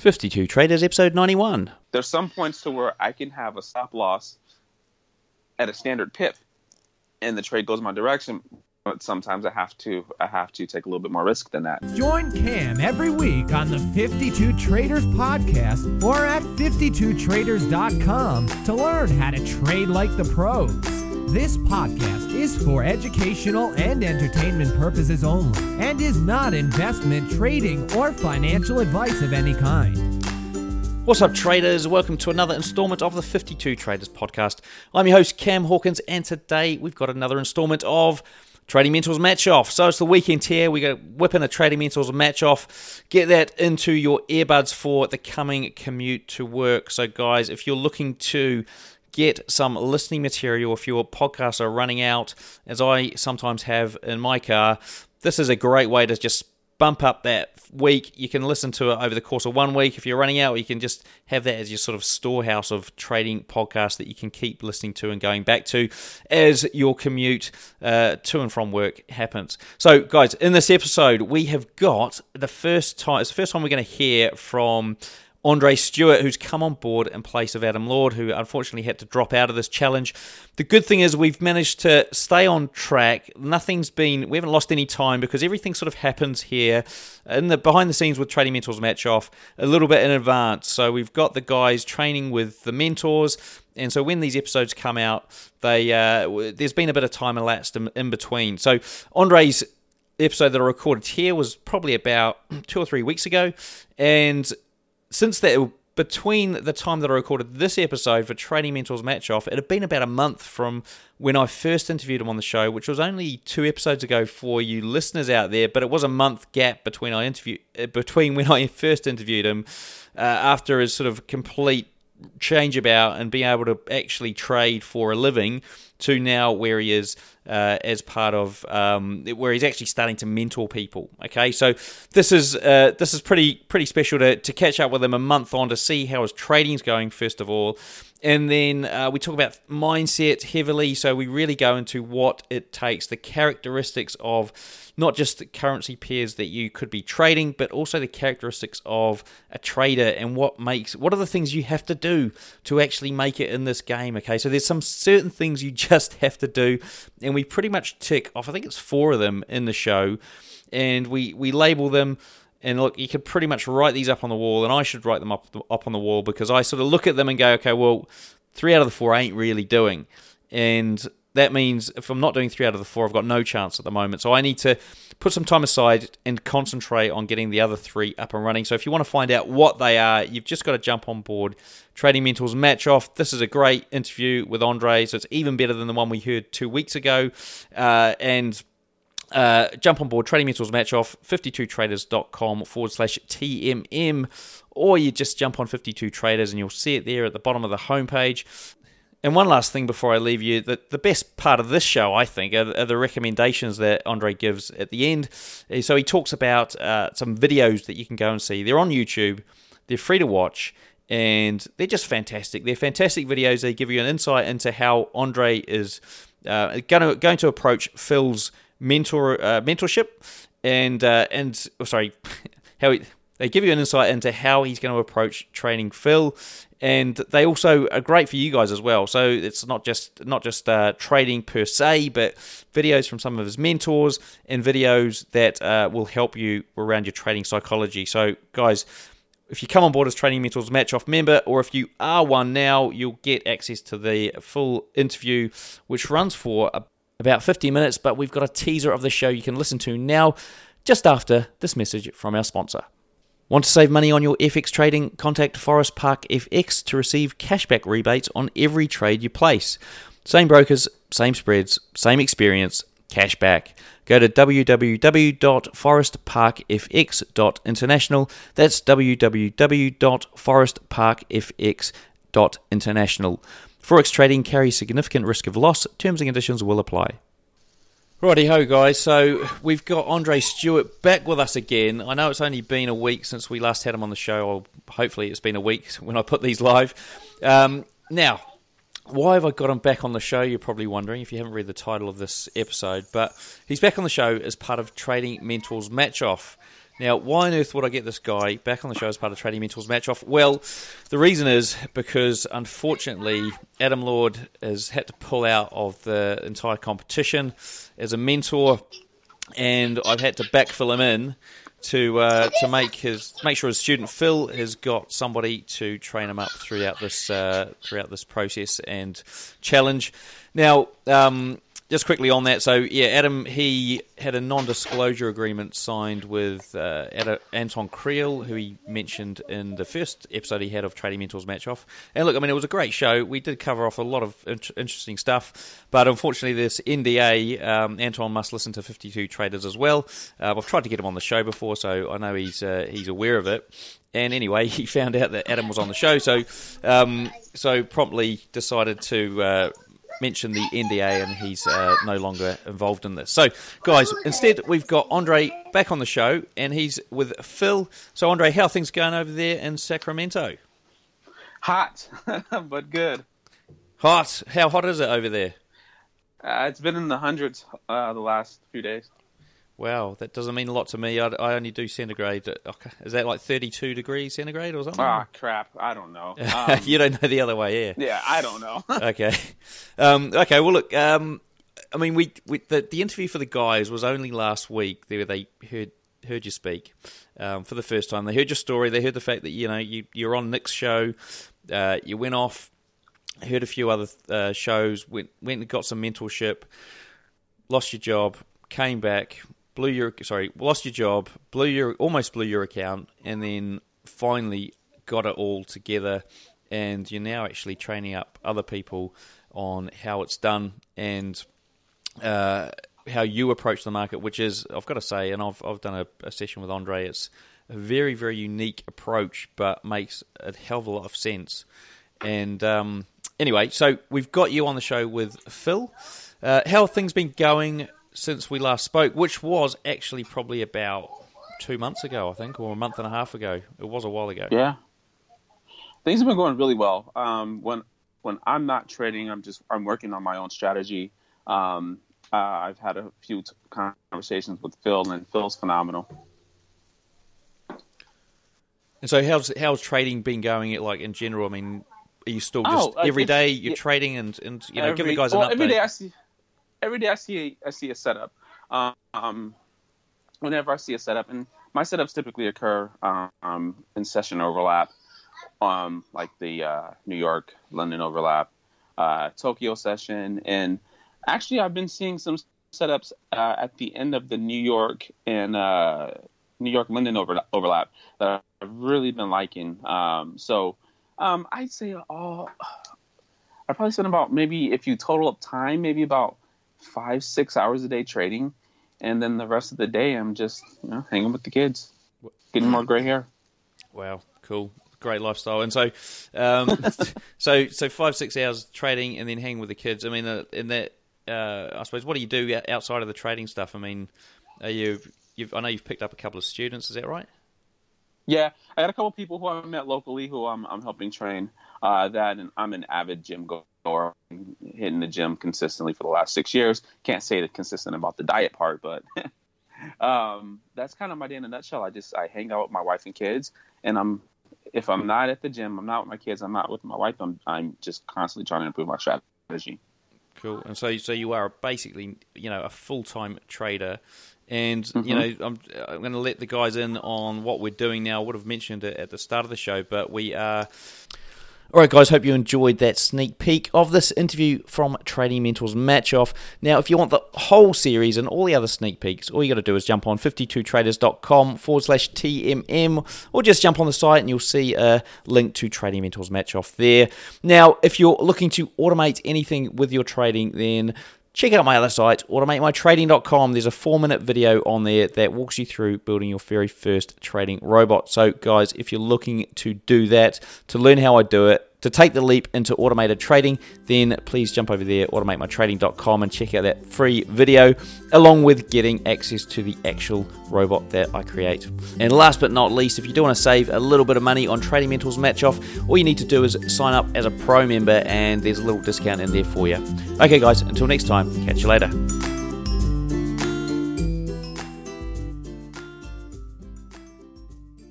52 Traders, episode 91. There's some points to where I can have a stop loss at a standard pip, and the trade goes my direction. But sometimes I have to I have to take a little bit more risk than that. Join Cam every week on the 52 Traders podcast or at 52traders.com to learn how to trade like the pros. This podcast is for educational and entertainment purposes only and is not investment, trading, or financial advice of any kind. What's up, traders? Welcome to another installment of the 52 Traders podcast. I'm your host, Cam Hawkins, and today we've got another installment of Trading Mentors Match Off. So it's the weekend here. We're going to whip in a Trading Mentors Match Off, get that into your earbuds for the coming commute to work. So, guys, if you're looking to get some listening material if your podcasts are running out, as I sometimes have in my car, this is a great way to just bump up that week. You can listen to it over the course of one week. If you're running out, you can just have that as your sort of storehouse of trading podcasts that you can keep listening to and going back to as your commute uh, to and from work happens. So, guys, in this episode, we have got the first time. It's the first time we're going to hear from Andre Stewart, who's come on board in place of Adam Lord, who unfortunately had to drop out of this challenge. The good thing is we've managed to stay on track. Nothing's been, we haven't lost any time because everything sort of happens here in the behind the scenes with Trading Mentors Match Off a little bit in advance. So we've got the guys training with the mentors. And so when these episodes come out, they uh, there's been a bit of time elapsed in, in between. So Andre's episode that I recorded here was probably about two or three weeks ago, and since that between the time that I recorded this episode for Trading Mentors Match Off, it had been about a month from when I first interviewed him on the show, which was only two episodes ago for you listeners out there. But it was a month gap between I interview uh, between when I first interviewed him uh, after his sort of complete change about and being able to actually trade for a living to now where he is uh, as part of um, where he's actually starting to mentor people. Okay, so this is uh, this is pretty pretty special to, to catch up with him a month on to see how his trading's going first of all, and then uh, we talk about mindset heavily. So we really go into what it takes, the characteristics of not just the currency pairs that you could be trading, but also the characteristics of a trader and what makes what are the things you have to do to actually make it in this game. Okay, so there's some certain things you just have to do, and we pretty much tick off. I think it's four of them in the show, and we we label them. And look, you could pretty much write these up on the wall, and I should write them up up on the wall because I sort of look at them and go, okay, well, three out of the four I ain't really doing, and that means if I'm not doing three out of the four, I've got no chance at the moment. So I need to put some time aside and concentrate on getting the other three up and running. So if you want to find out what they are, you've just got to jump on board Trading Mentors Match Off. This is a great interview with Andre, so it's even better than the one we heard two weeks ago. Uh, and uh, jump on board Trading Mentors Match Off, 52traders.com forward slash TMM, or you just jump on 52 Traders and you'll see it there at the bottom of the homepage. And one last thing before I leave you, the, the best part of this show, I think, are, are the recommendations that Andre gives at the end. So he talks about uh, some videos that you can go and see. They're on YouTube, they're free to watch, and they're just fantastic. They're fantastic videos. They give you an insight into how Andre is uh, going, to, going to approach Phil's mentor uh, mentorship, and uh, and oh, sorry, how he, they give you an insight into how he's going to approach training Phil and they also are great for you guys as well. So it's not just not just uh, trading per se, but videos from some of his mentors and videos that uh, will help you around your trading psychology. So guys. If you come on board as Trading Mentors Match Off member, or if you are one now, you'll get access to the full interview, which runs for about 50 minutes. But we've got a teaser of the show you can listen to now, just after this message from our sponsor. Want to save money on your FX trading? Contact Forest Park FX to receive cashback rebates on every trade you place. Same brokers, same spreads, same experience, cashback. Go to www.forestparkfx.international. That's www.forestparkfx.international. Forex trading carries significant risk of loss. Terms and conditions will apply. Righty ho, guys. So we've got Andre Stewart back with us again. I know it's only been a week since we last had him on the show, hopefully it's been a week when I put these live. Um, now, why have I got him back on the show? You're probably wondering if you haven't read the title of this episode. But he's back on the show as part of Trading Mentors Match Off. Now, why on earth would I get this guy back on the show as part of Trading Mentors Match Off? Well, the reason is because unfortunately, Adam Lord has had to pull out of the entire competition as a mentor, and I've had to backfill him in to uh, to make his make sure his student Phil has got somebody to train him up throughout this uh, throughout this process and challenge. Now. Um, just quickly on that, so yeah, Adam he had a non-disclosure agreement signed with uh, Anton Kreil, who he mentioned in the first episode he had of Trading Mentors Match Off. And look, I mean, it was a great show. We did cover off a lot of interesting stuff, but unfortunately, this NDA, um, Anton must listen to 52 traders as well. Uh, I've tried to get him on the show before, so I know he's uh, he's aware of it. And anyway, he found out that Adam was on the show, so um, so promptly decided to uh, mentioned the NDA and he's uh, no longer involved in this. So, guys, instead we've got Andre back on the show and he's with Phil. So, Andre, how things going over there in Sacramento? Hot, but good. Hot. How hot is it over there? Uh, it's been in the hundreds uh, the last few days. Wow, that doesn't mean a lot to me. I, I only do centigrade. Okay. Is that like 32 degrees centigrade or something? Ah, crap. I don't know. Um, you don't know the other way, yeah? Yeah, I don't know. okay. Um, okay, well, look, um, I mean, we, we the, the interview for the guys was only last week where they heard heard you speak um, for the first time. They heard your story. They heard the fact that, you know, you, you're on Nick's show. Uh, you went off, heard a few other uh, shows, went, went and got some mentorship, lost your job, came back, blew your sorry, lost your job, blew your almost blew your account, and then finally got it all together, and you're now actually training up other people on how it's done and uh, how you approach the market, which is I've got to say, and I've I've done a, a session with Andre. It's a very very unique approach, but makes a hell of a lot of sense. And um, anyway, so we've got you on the show with Phil. Uh, how have things been going since we last spoke, which was actually probably about two months ago, I think, or a month and a half ago. It was a while ago. Yeah, things have been going really well. Um, when when I'm not trading, I'm just I'm working on my own strategy. Um, uh, I've had a few t- conversations with Phil, and Phil's phenomenal. And so, how's how's trading been going? Like in general, I mean, are you still just oh, every day you're yeah, trading and and you know every, give the guys an well, update? Every day I see every day I see a, I see a setup. Um, whenever I see a setup, and my setups typically occur um, in session overlap, um, like the uh, New York London overlap, uh, Tokyo session, and actually I've been seeing some setups uh, at the end of the New York and uh, New York London over- overlap that I've really been liking. Um, so um, I'd say all. I probably spend about maybe if you total up time, maybe about five, six hours a day trading, and then the rest of the day I'm just you know hanging with the kids, getting more gray hair. Wow, cool, great lifestyle. And so, um, so so five, six hours trading, and then hanging with the kids. I mean, uh, in that, uh, I suppose, what do you do outside of the trading stuff? I mean, are you? You've, I know you've picked up a couple of students. Is that right? Yeah, I got a couple of people who I met locally who I'm, I'm helping train. Uh, that and I'm an avid gym goer, hitting the gym consistently for the last six years. Can't say that consistent about the diet part, but um, that's kind of my day in a nutshell. I just I hang out with my wife and kids, and I'm if I'm not at the gym, I'm not with my kids, I'm not with my wife. I'm I'm just constantly trying to improve my strategy. Cool. And so so you are basically you know a full time trader and mm-hmm. you know, I'm, I'm going to let the guys in on what we're doing now. I would have mentioned it at the start of the show, but we are. All right, guys, hope you enjoyed that sneak peek of this interview from Trading Mentors Match Off. Now, if you want the whole series and all the other sneak peeks, all you got to do is jump on 52traders.com forward slash TMM or just jump on the site and you'll see a link to Trading Mentors Match Off there. Now, if you're looking to automate anything with your trading, then check out my other site, automatemytrading.com. There's a four minute video on there that walks you through building your very first trading robot. So, guys, if you're looking to do that, to learn how I do it, to take the leap into automated trading, then please jump over there, automatemytrading.com, and check out that free video, along with getting access to the actual robot that I create. And last but not least, if you do want to save a little bit of money on Trading Mentors Match Off, all you need to do is sign up as a pro member, and there's a little discount in there for you. Okay, guys, until next time, catch you later.